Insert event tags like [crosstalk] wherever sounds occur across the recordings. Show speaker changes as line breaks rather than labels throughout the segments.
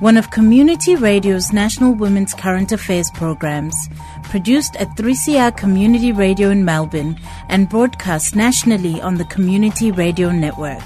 one of Community Radio's National Women's Current Affairs programs, produced at 3CR Community Radio in Melbourne and broadcast nationally on the Community Radio Network.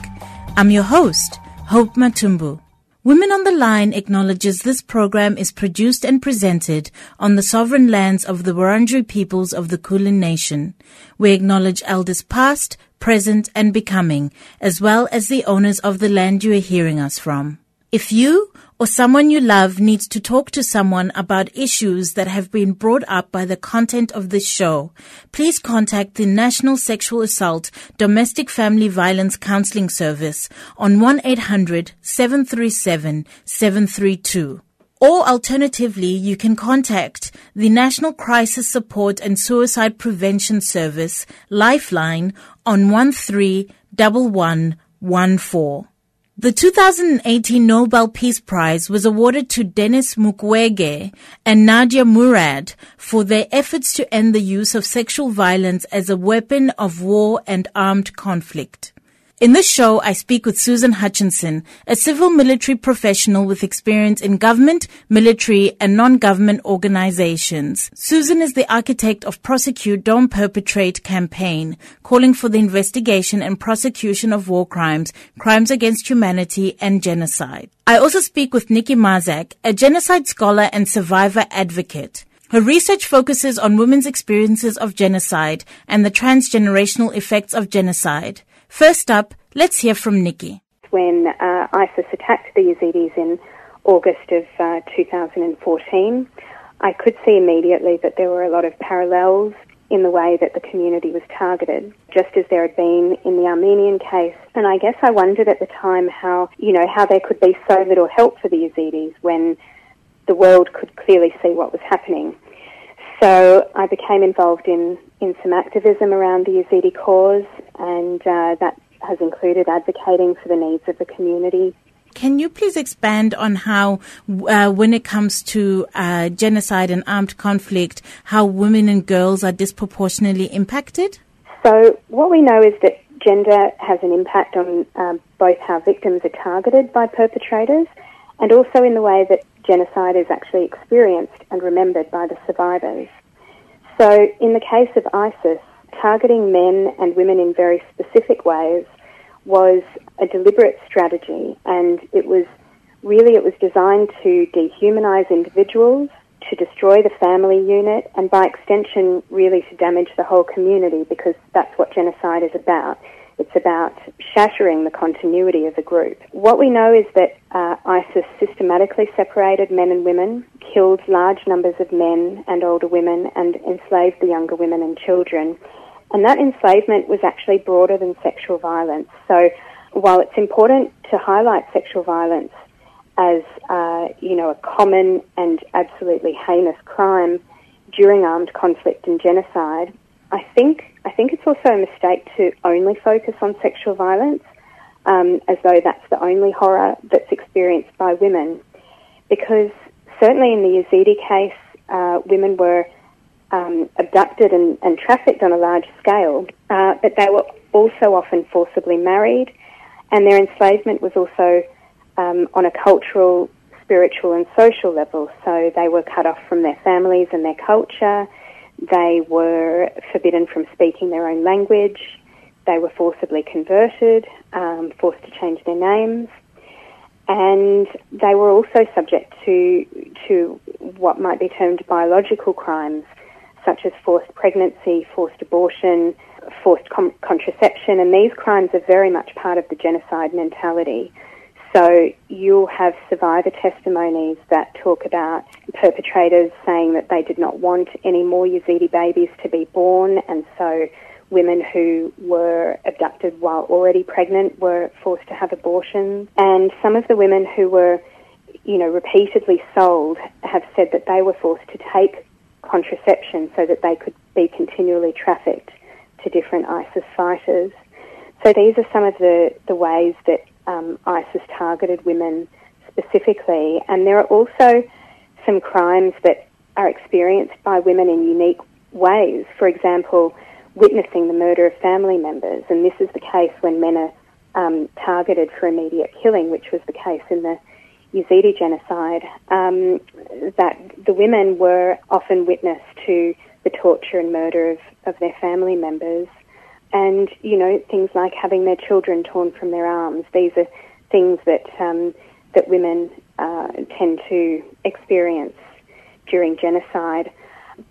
I'm your host, Hope Matumbu. Women on the Line acknowledges this program is produced and presented on the sovereign lands of the Wurundjeri peoples of the Kulin Nation. We acknowledge elders past, present, and becoming, as well as the owners of the land you are hearing us from. If you or someone you love needs to talk to someone about issues that have been brought up by the content of this show, please contact the National Sexual Assault Domestic Family Violence Counseling Service on 1-800-737-732. Or alternatively, you can contact the National Crisis Support and Suicide Prevention Service, Lifeline, on 131114. The 2018 Nobel Peace Prize was awarded to Denis Mukwege and Nadia Murad for their efforts to end the use of sexual violence as a weapon of war and armed conflict. In this show, I speak with Susan Hutchinson, a civil military professional with experience in government, military, and non-government organizations. Susan is the architect of Prosecute Don't Perpetrate campaign, calling for the investigation and prosecution of war crimes, crimes against humanity, and genocide. I also speak with Nikki Marczak, a genocide scholar and survivor advocate. Her research focuses on women's experiences of genocide and the transgenerational effects of genocide. First up, let's hear from Nikki.
When uh, ISIS attacked the Yazidis in August of uh, 2014, I could see immediately that there were a lot of parallels in the way that the community was targeted, just as there had been in the Armenian case. And I guess I wondered at the time how, you know, how there could be so little help for the Yazidis when the world could clearly see what was happening. So I became involved in, in some activism around the Yazidi cause, and uh, that has included advocating for the needs of the community.
Can you please expand on how, uh, when it comes to uh, genocide and armed conflict, how women and girls are disproportionately impacted?
So, what we know is that gender has an impact on um, both how victims are targeted by perpetrators and also in the way that genocide is actually experienced and remembered by the survivors. So, in the case of ISIS, targeting men and women in very specific ways was a deliberate strategy, and it was really it was designed to dehumanize individuals, to destroy the family unit, and by extension, really to damage the whole community because that's what genocide is about. It's about shattering the continuity of the group. What we know is that uh, ISIS systematically separated men and women, killed large numbers of men and older women, and enslaved the younger women and children. And that enslavement was actually broader than sexual violence. So while it's important to highlight sexual violence as, uh, you know, a common and absolutely heinous crime during armed conflict and genocide, I think I think it's also a mistake to only focus on sexual violence, um, as though that's the only horror that's experienced by women, because certainly in the Yazidi case, uh, women were um, abducted and, and, trafficked on a large scale, uh, but they were also often forcibly married, and their enslavement was also um, on a cultural, spiritual, and social level. So they were cut off from their families and their culture. They were forbidden from speaking their own language. They were forcibly converted, um, forced to change their names, and they were also subject to to what might be termed biological crimes, such as forced pregnancy, forced abortion, forced com- contraception, and these crimes are very much part of the genocide mentality. So you'll have survivor testimonies that talk about perpetrators saying that they did not want any more Yazidi babies to be born, and so women who were abducted while already pregnant were forced to have abortions. And some of the women who were, you know, repeatedly sold have said that they were forced to take contraception so that they could be continually trafficked to different ISIS fighters. So these are some of the, the ways that um, ISIS targeted women specifically, and there are also some crimes that are experienced by women in unique ways. For example, witnessing the murder of family members, and this is the case when men are um, targeted for immediate killing, which was the case in the Yazidi genocide. Um, that the women were often witness to the torture and murder of, of their family members, and you know things like having their children torn from their arms. These are things that um, that women uh, tend to experience during genocide.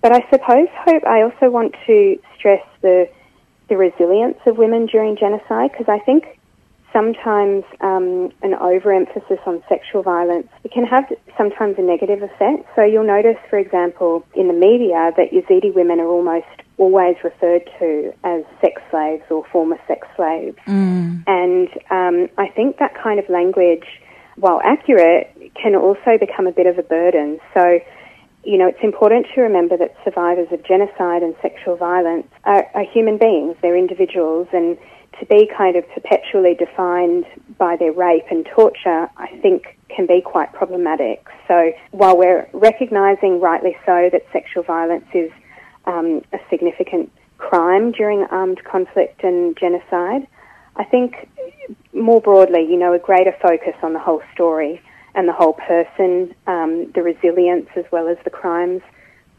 But I suppose, Hope, I also want to stress the the resilience of women during genocide because I think sometimes um, an overemphasis on sexual violence it can have sometimes a negative effect. So you'll notice, for example, in the media that Yazidi women are almost always referred to as sex slaves or former sex slaves,
mm.
and um, I think that kind of language, while accurate, can also become a bit of a burden. So you know, it's important to remember that survivors of genocide and sexual violence are, are, human beings, they're individuals, and to be kind of perpetually defined by their rape and torture, I think can be quite problematic. So while we're recognising, rightly so, that sexual violence is um, a significant crime during armed conflict and genocide, I think more broadly, you know, a greater focus on the whole story and the whole person, um, the resilience as well as the crimes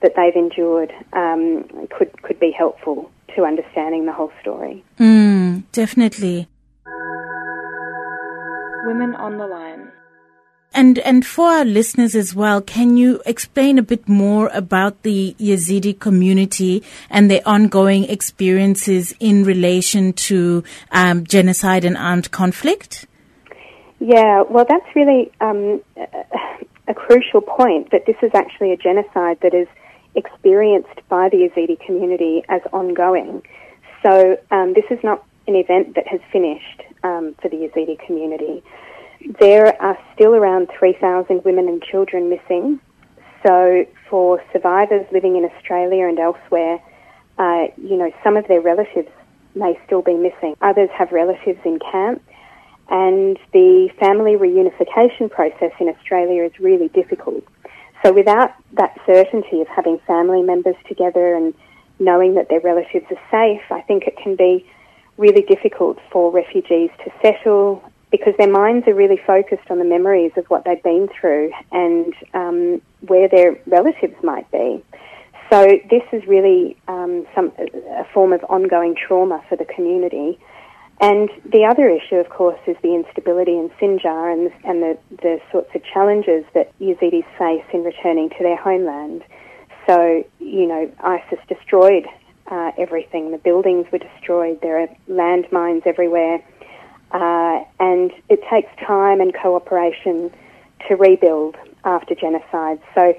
that they've endured um, could could be helpful to understanding the whole story.
Mm, definitely.
Women on the line.
And and for our listeners as well, can you explain a bit more about the Yazidi community and their ongoing experiences in relation to um, genocide and armed conflict?
Yeah, well, that's really um, a crucial point that this is actually a genocide that is experienced by the Yazidi community as ongoing. So um, this is not an event that has finished um, for the Yazidi community. There are still around 3,000 women and children missing. So for survivors living in Australia and elsewhere, uh, you know, some of their relatives may still be missing. Others have relatives in camp and the family reunification process in Australia is really difficult. So without that certainty of having family members together and knowing that their relatives are safe, I think it can be really difficult for refugees to settle because their minds are really focused on the memories of what they've been through and um, where their relatives might be. So this is really um, some a form of ongoing trauma for the community. And the other issue, of course, is the instability in Sinjar and, and the, the sorts of challenges that Yazidis face in returning to their homeland. So, you know, ISIS destroyed uh, everything. The buildings were destroyed. There are landmines everywhere. Uh, and it takes time and cooperation to rebuild after genocide. So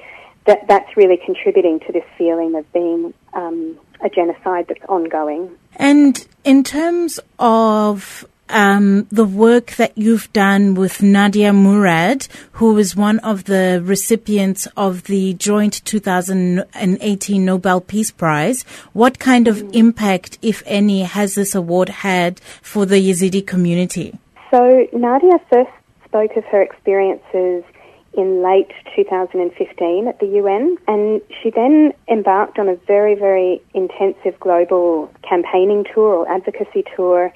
that, that's really contributing to this feeling of being um, a genocide that's ongoing.
And in terms of um, the work that you've done with Nadia Murad, who is one of the recipients of the joint 2018 Nobel Peace Prize. What kind of mm. impact, if any, has this award had for the Yazidi community?
So Nadia first spoke of her experiences in late 2015 at the UN, and she then embarked on a very, very intensive global campaigning tour or advocacy tour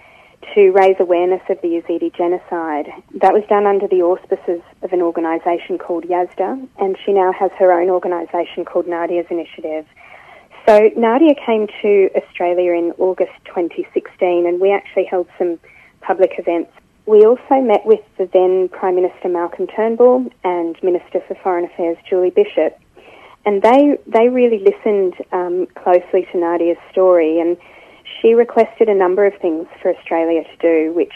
to raise awareness of the Yazidi genocide. That was done under the auspices of an organisation called Yazda, and she now has her own organisation called Nadia's Initiative. So Nadia came to Australia in August 2016, and we actually held some public events we also met with the then Prime Minister Malcolm Turnbull and Minister for Foreign Affairs Julie Bishop, and they they really listened um, closely to Nadia's story, and she requested a number of things for Australia to do, which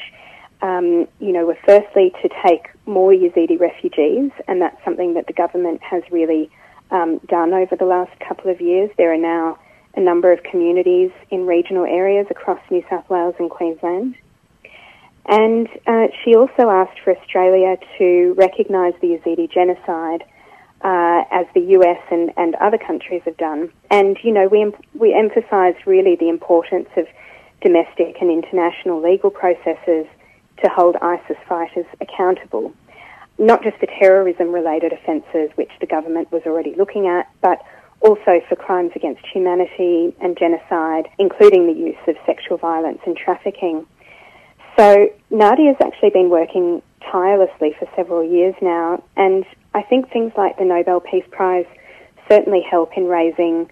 um, you know were firstly to take more Yazidi refugees, and that's something that the government has really um, done over the last couple of years. There are now a number of communities in regional areas across New South Wales and Queensland. And uh, she also asked for Australia to recognise the Yazidi genocide uh, as the US and, and other countries have done. And, you know, we, we emphasised really the importance of domestic and international legal processes to hold ISIS fighters accountable. Not just for terrorism related offences, which the government was already looking at, but also for crimes against humanity and genocide, including the use of sexual violence and trafficking. So Nadia's actually been working tirelessly for several years now, and I think things like the Nobel Peace Prize certainly help in raising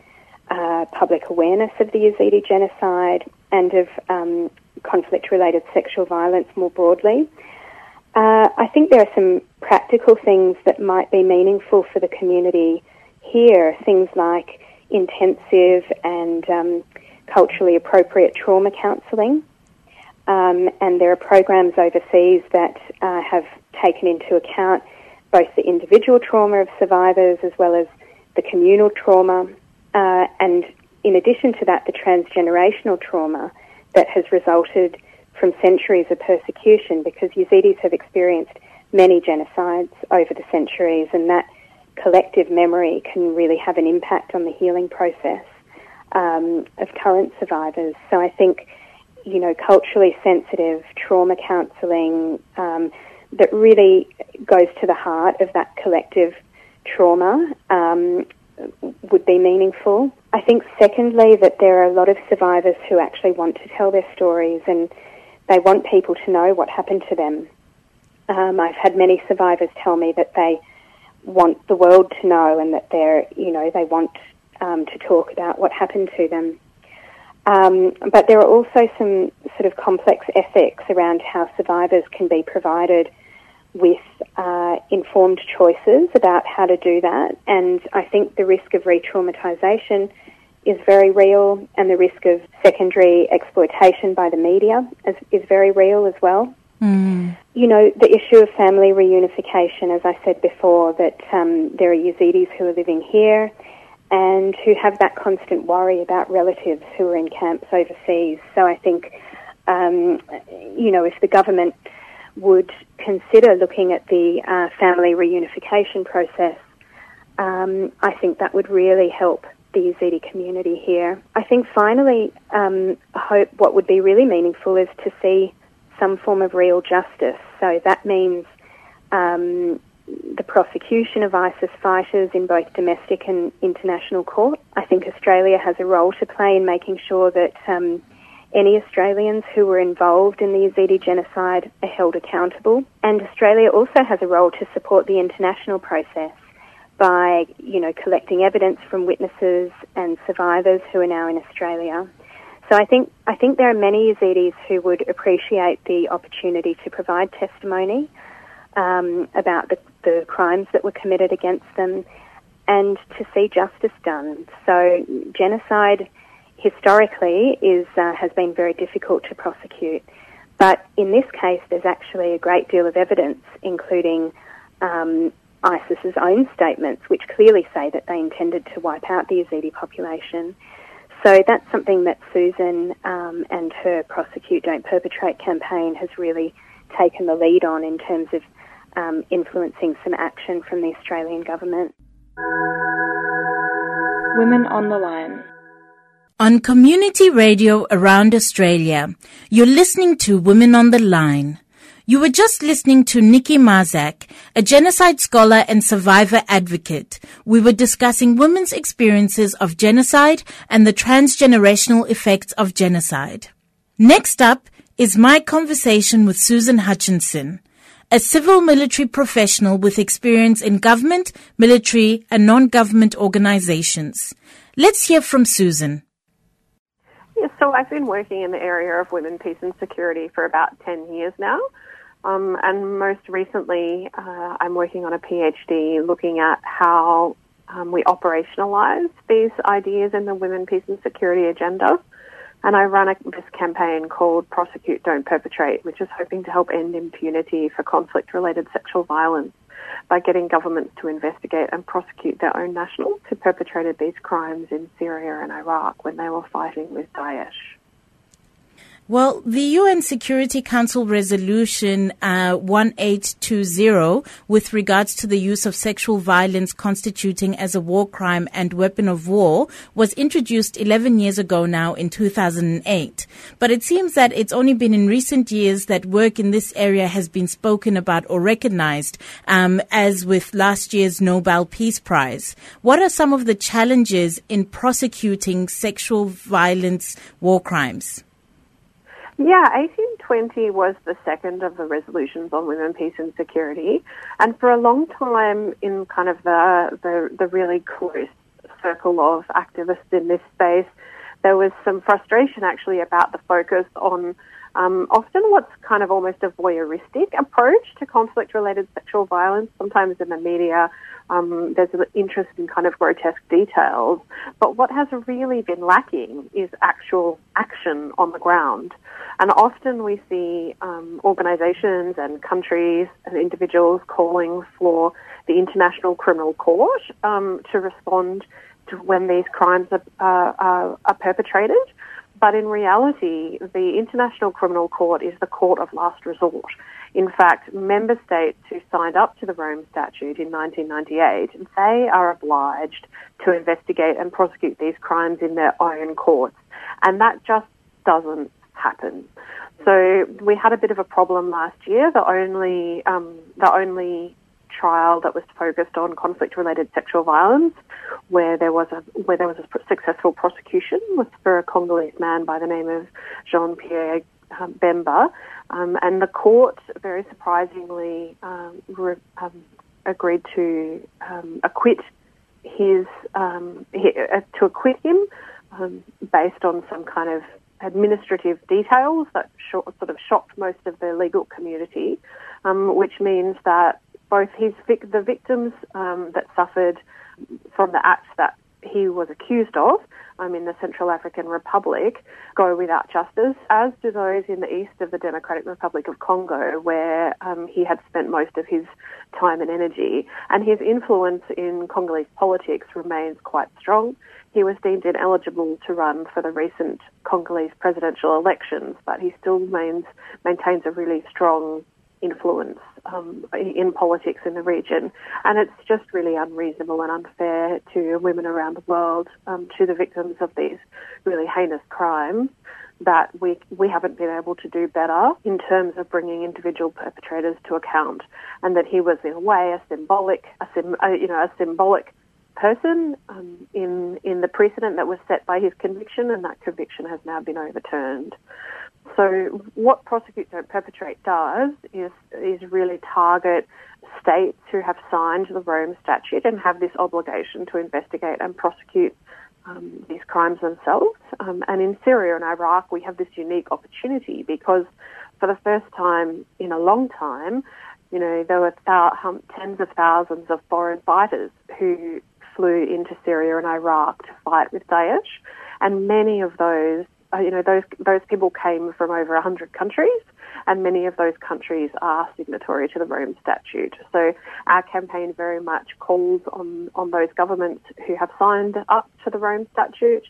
uh, public awareness of the Yazidi genocide and of um, conflict-related sexual violence more broadly. Uh, I think there are some practical things that might be meaningful for the community here, things like intensive and um, culturally appropriate trauma counselling. Um, and there are programs overseas that uh, have taken into account both the individual trauma of survivors as well as the communal trauma, uh, and in addition to that, the transgenerational trauma that has resulted from centuries of persecution because Yazidis have experienced many genocides over the centuries, and that collective memory can really have an impact on the healing process um, of current survivors. So I think you know, culturally sensitive trauma counselling um, that really goes to the heart of that collective trauma um, would be meaningful. I think, secondly, that there are a lot of survivors who actually want to tell their stories and they want people to know what happened to them. Um, I've had many survivors tell me that they want the world to know and that they're, you know, they want um, to talk about what happened to them. Um, but there are also some sort of complex ethics around how survivors can be provided with uh, informed choices about how to do that. And I think the risk of re traumatization is very real, and the risk of secondary exploitation by the media is, is very real as well. Mm. You know, the issue of family reunification, as I said before, that um, there are Yazidis who are living here and who have that constant worry about relatives who are in camps overseas. So I think, um, you know, if the government would consider looking at the uh, family reunification process, um, I think that would really help the Yazidi community here. I think finally, um, hope what would be really meaningful is to see some form of real justice. So that means um, the prosecution of ISIS fighters in both domestic and international court. I think Australia has a role to play in making sure that um, any Australians who were involved in the Yazidi genocide are held accountable. And Australia also has a role to support the international process by, you know, collecting evidence from witnesses and survivors who are now in Australia. So I think I think there are many Yazidis who would appreciate the opportunity to provide testimony um, about the, the crimes that were committed against them and to see justice done. So genocide historically is uh, has been very difficult to prosecute, but in this case, there's actually a great deal of evidence, including um, ISIS's own statements, which clearly say that they intended to wipe out the Yazidi population. So that's something that Susan um, and her Prosecute Don't Perpetrate campaign has really taken the lead on in terms of um, influencing some action from the Australian government.
Women on the Line.
On community radio around Australia, you're listening to Women on the Line. You were just listening to Nikki Marczak, a genocide scholar and survivor advocate. We were discussing women's experiences of genocide and the transgenerational effects of genocide. Next up is my conversation with Susan Hutchinson a civil military professional with experience in government, military, and non-government organizations. Let's hear from Susan. [laughs]
So I've been working in the area of women, peace, and security for about 10 years now. Um, and most recently, uh, I'm working on a PhD looking at how um, we operationalize these ideas in the women, peace, and security agenda. And I run a, this campaign called Prosecute Don't Perpetrate, which is hoping to help end impunity for conflict related sexual violence by getting governments to investigate and prosecute their own nationals who perpetrated these crimes in Syria and Iraq when they were fighting with Daesh.
Well, the UN Security Council resolution uh, 1820 with regards to the use of sexual violence constituting as a war crime and weapon of war was introduced 11 years ago now in 2008. But it seems that it's only been in recent years that work in this area has been spoken about or recognized, um, as with last year's Nobel Peace Prize. What are some of the challenges in prosecuting sexual violence war crimes?
Yeah, 1820 was the second of the resolutions on women, peace and security. And for a long time in kind of the, the, the really close circle of activists in this space, there was some frustration actually about the focus on um, often what's kind of almost a voyeuristic approach to conflict related sexual violence. Sometimes in the media, um, there's an interest in kind of grotesque details. But what has really been lacking is actual action on the ground. And often we see um, organisations and countries and individuals calling for the International Criminal Court um, to respond to when these crimes are, uh, are, are perpetrated. But in reality, the International Criminal Court is the court of last resort. In fact, member states who signed up to the Rome Statute in 1998, they are obliged to investigate and prosecute these crimes in their own courts. And that just doesn't happen. So we had a bit of a problem last year. The only um, the only trial that was focused on conflict-related sexual violence, where there was a where there was a successful prosecution, was for a Congolese man by the name of Jean Pierre um, Bemba, um, and the court very surprisingly um, re- um, agreed to um, acquit his uh, to acquit him based on some kind of administrative details that sort of shocked most of the legal community, um, which means that both his the victims um, that suffered from the acts that he was accused of um, in the Central African Republic go without justice, as do those in the east of the Democratic Republic of Congo, where um, he had spent most of his time and energy. And his influence in Congolese politics remains quite strong. He was deemed ineligible to run for the recent Congolese presidential elections, but he still remains, maintains a really strong influence um, in politics in the region. And it's just really unreasonable and unfair to women around the world, um, to the victims of these really heinous crimes, that we we haven't been able to do better in terms of bringing individual perpetrators to account, and that he was in a way a symbolic, a sim, you know, a symbolic person um, in in the precedent that was set by his conviction, and that conviction has now been overturned. So what prosecute don't perpetrate does is is really target states who have signed the Rome Statute and have this obligation to investigate and prosecute um, these crimes themselves. Um, and in Syria and Iraq, we have this unique opportunity because for the first time in a long time, you know, there were th- tens of thousands of foreign fighters who flew into Syria and Iraq to fight with Daesh, and many of those uh, you know, those those people came from over 100 countries, and many of those countries are signatory to the Rome Statute. So our campaign very much calls on, on those governments who have signed up to the Rome Statute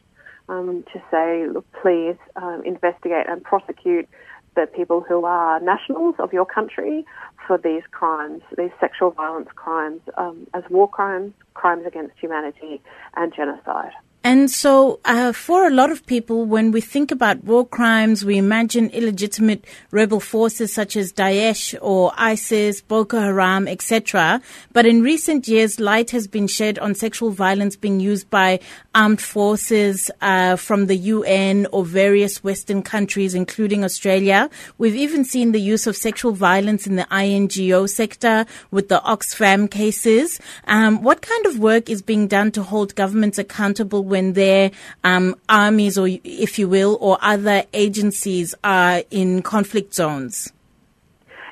um, to say, look, please um, investigate and prosecute the people who are nationals of your country for these crimes, these sexual violence crimes, um, as war crimes, crimes against humanity, and genocide.
And so, uh, for a lot of people, when we think about war crimes, we imagine illegitimate rebel forces such as Daesh or ISIS, Boko Haram, etc. But in recent years, light has been shed on sexual violence being used by armed forces uh, from the UN or various Western countries, including Australia. We've even seen the use of sexual violence in the INGO sector with the Oxfam cases. Um, what kind of work is being done to hold governments accountable? When their um, armies, or if you will, or other agencies are in conflict zones?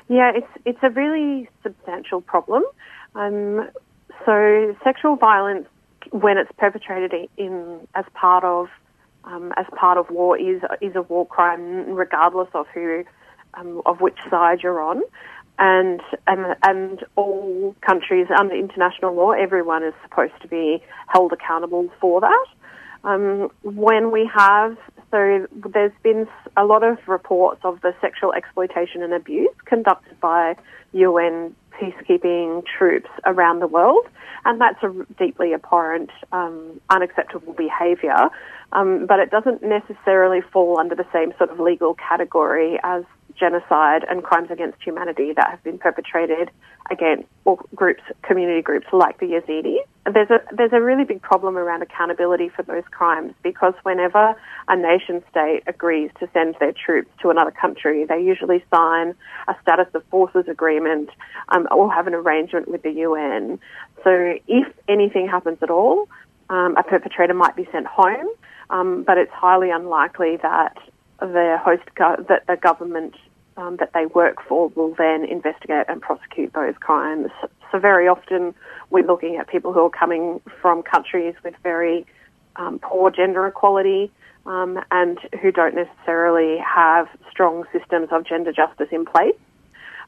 Yeah, it's it's a really substantial problem. Um, so sexual violence, when it's perpetrated in as part of um, as part of war, is is a war crime, regardless of who um, of which side you're on and and and all countries under international law, everyone is supposed to be held accountable for that. Um, when we have So there's been a lot of reports of the sexual exploitation and abuse conducted by UN peacekeeping troops around the world, and that's a deeply abhorrent, um, unacceptable behaviour. Um, but it doesn't necessarily fall under the same sort of legal category as genocide and crimes against humanity that have been perpetrated against groups, community groups like the Yazidi. There's a there's a really big problem around accountability for those crimes because whenever a nation state agrees to send their troops to another country, they usually sign a status of forces agreement um, or have an arrangement with the UN. So if anything happens at all, um, a perpetrator might be sent home, um, but it's highly unlikely that the host go- that the government um, that they work for will then investigate and prosecute those crimes. So very often we're looking at people who are coming from countries with very um, poor gender equality um, and who don't necessarily have strong systems of gender justice in place,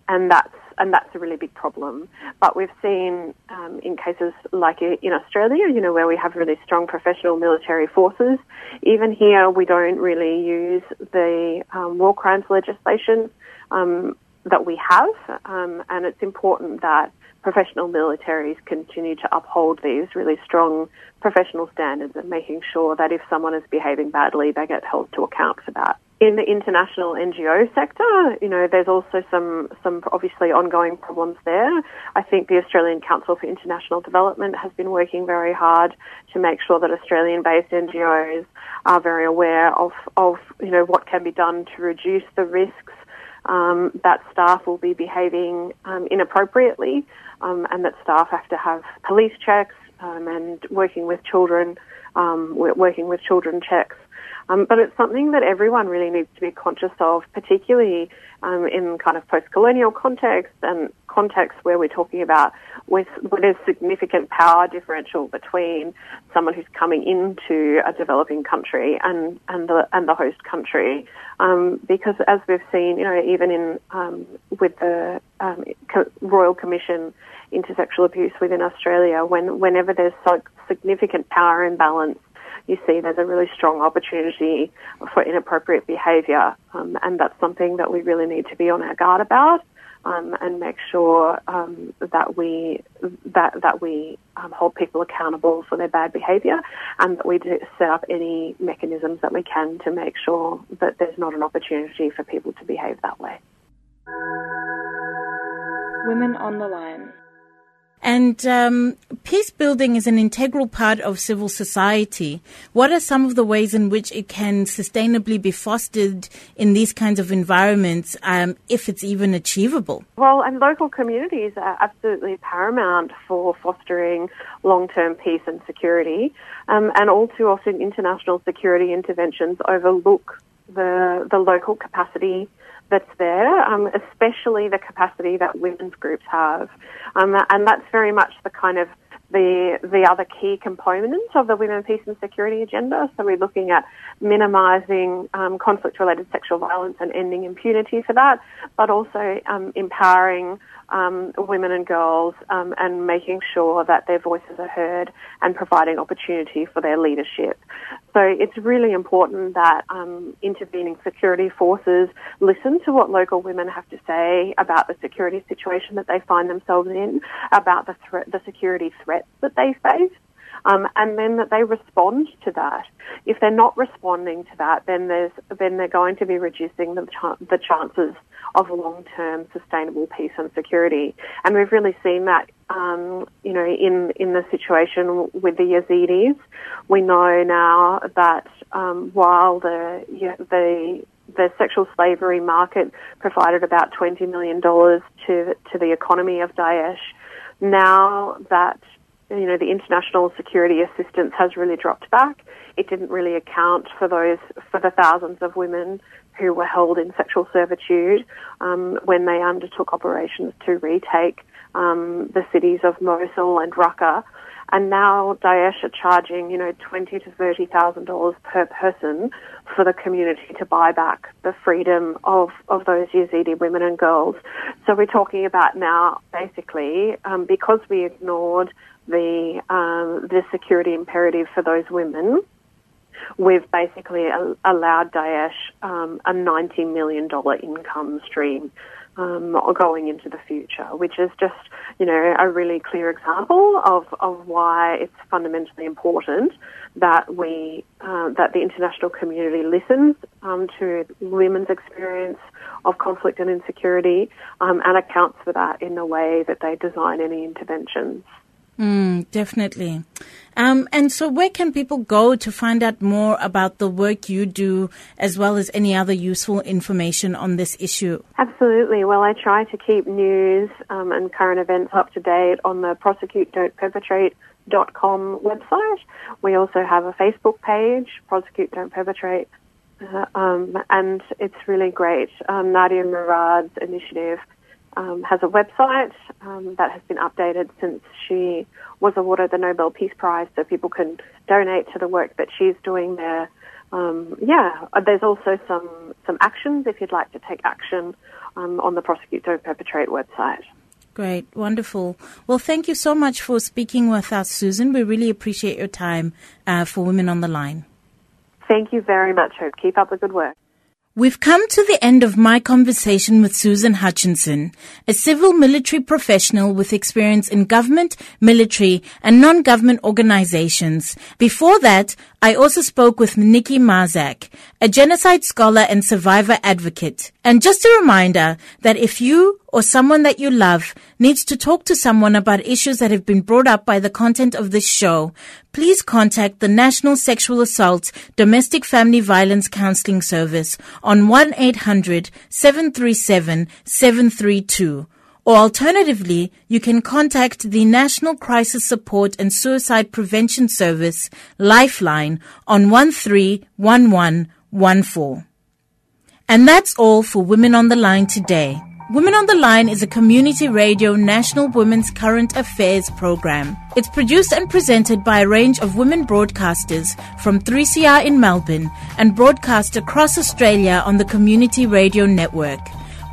and that's and that's a really big problem. But we've seen um, in cases like in Australia, you know, where we have really strong professional military forces. Even here, we don't really use the um, war crimes legislation um, that we have, um, and it's important that professional militaries continue to uphold these really strong professional standards and making sure that if someone is behaving badly, they get held to account for that in the international NGO sector, you know, there's also some, some obviously ongoing problems there. I think the Australian Council for International Development has been working very hard to make sure that Australian-based NGOs are very aware of, of, you know, what can be done to reduce the risks um, that staff will be behaving um, inappropriately um, and that staff have to have police checks um, and working with children, um, working with children checks um, but it's something that everyone really needs to be conscious of, particularly um, in kind of post-colonial context and contexts where we're talking about with where there's significant power differential between someone who's coming into a developing country and and the and the host country, um, because as we've seen, you know, even in um, with the um, Royal Commission into sexual abuse within Australia, when whenever there's so significant power imbalance you see there's a really strong opportunity for inappropriate behaviour, um, and that's something that we really need to be on our guard about. Um, and make sure um, that we that that we um, hold people accountable for their bad behaviour, and that we set up any mechanisms that we can to make sure that there's not an opportunity for people to behave that way.
Women on the line.
And um, peace building is an integral part of civil society. What are some of the ways in which it can sustainably be fostered in these kinds of environments, um, if it's even achievable?
Well, and local communities are absolutely paramount for fostering long-term peace and security. Um, and all too often, international security interventions overlook the the local capacity that's there, um, especially the capacity that women's groups have. Um, and that's very much the kind of the the other key component of the women, peace and security agenda. So we're looking at minimising um, conflict-related sexual violence and ending impunity for that, but also um, empowering um, women and girls um, and making sure that their voices are heard and providing opportunity for their leadership. So it's really important that um, intervening security forces listen to what local women have to say about the security situation that they find themselves in, about the threat, the security threats that they face. Um, and then that they respond to that. If they're not responding to that, then there's then they're going to be reducing the ch- the chances of long-term sustainable peace and security. And we've really seen that, um, you know, in, in the situation with the Yazidis. We know now that um, while the, the the sexual slavery market provided about $20 million to, to the economy of Daesh. Now that, you know, the international security assistance has really dropped back, it didn't really account for those, for the thousands of women who were held in sexual servitude um, when they undertook operations to retake um, the cities of Mosul and Raqqa. And now Daesh are charging, you know, twenty to thirty thousand dollars per person for the community to buy back the freedom of, of those Yazidi women and girls. So we're talking about now, basically, um, because we ignored the um, the security imperative for those women, we've basically allowed Daesh um, a $90 million income stream um, going into the future, which is just, you know, a really clear example of, of why it's fundamentally important that we, uh, that the international community listens um, to women's experience of conflict and insecurity um, and accounts for that in the way that they design any interventions.
Mm, definitely. Um, and so, where can people go to find out more about the work you do, as well as any other useful information on this issue?
Absolutely. Well, I try to keep news um, and current events up to date on the Prosecute Don't Perpetrate.com website. We also have a Facebook page, Prosecute Don't Perpetrate, uh, um, and it's really great. Um, Nadia Murad's initiative um, has a website um, that has been updated since she was awarded the Nobel Peace Prize, so people can donate to the work that she's doing there. Um, yeah, uh, there's also some some actions if you'd like to take action um, on the Prosecute Don't Perpetrate website.
Great, wonderful. Well, thank you so much for speaking with us, Susan. We really appreciate your time uh, for Women on the Line.
Thank you very much, Hope. Keep up the good work.
We've come to the end of my conversation with Susan Hutchinson, a civil military professional with experience in government, military, and non-government organizations. Before that, I also spoke with Nikki Marczak, a genocide scholar and survivor advocate. And just a reminder that if you or someone that you love needs to talk to someone about issues that have been brought up by the content of this show, please contact the National Sexual Assault Domestic Family Violence Counseling Service on 1-800-737-732 or alternatively, you can contact the National Crisis Support and Suicide Prevention Service, Lifeline, on 131114. And that's all for Women on the Line today. Women on the Line is a community radio national women's current affairs program. It's produced and presented by a range of women broadcasters from 3CR in Melbourne and broadcast across Australia on the Community Radio Network.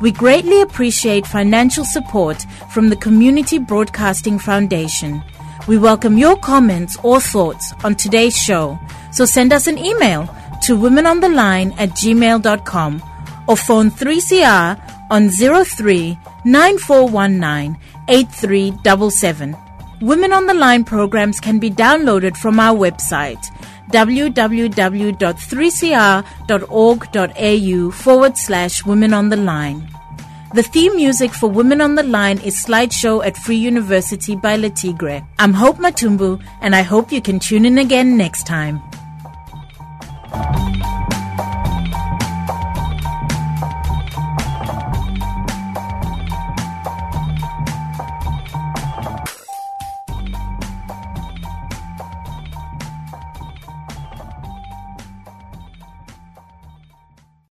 We greatly appreciate financial support from the Community Broadcasting Foundation. We welcome your comments or thoughts on today's show, so send us an email to womenontheline at gmail.com or phone 3CR on 03 9419 8377. Women on the Line programs can be downloaded from our website www.3cr.org.au forward slash Women on the Line. The theme music for Women on the Line is Slideshow at Free University by Le Tigre. I'm Hope Matumbu, and I hope you can tune in again next time.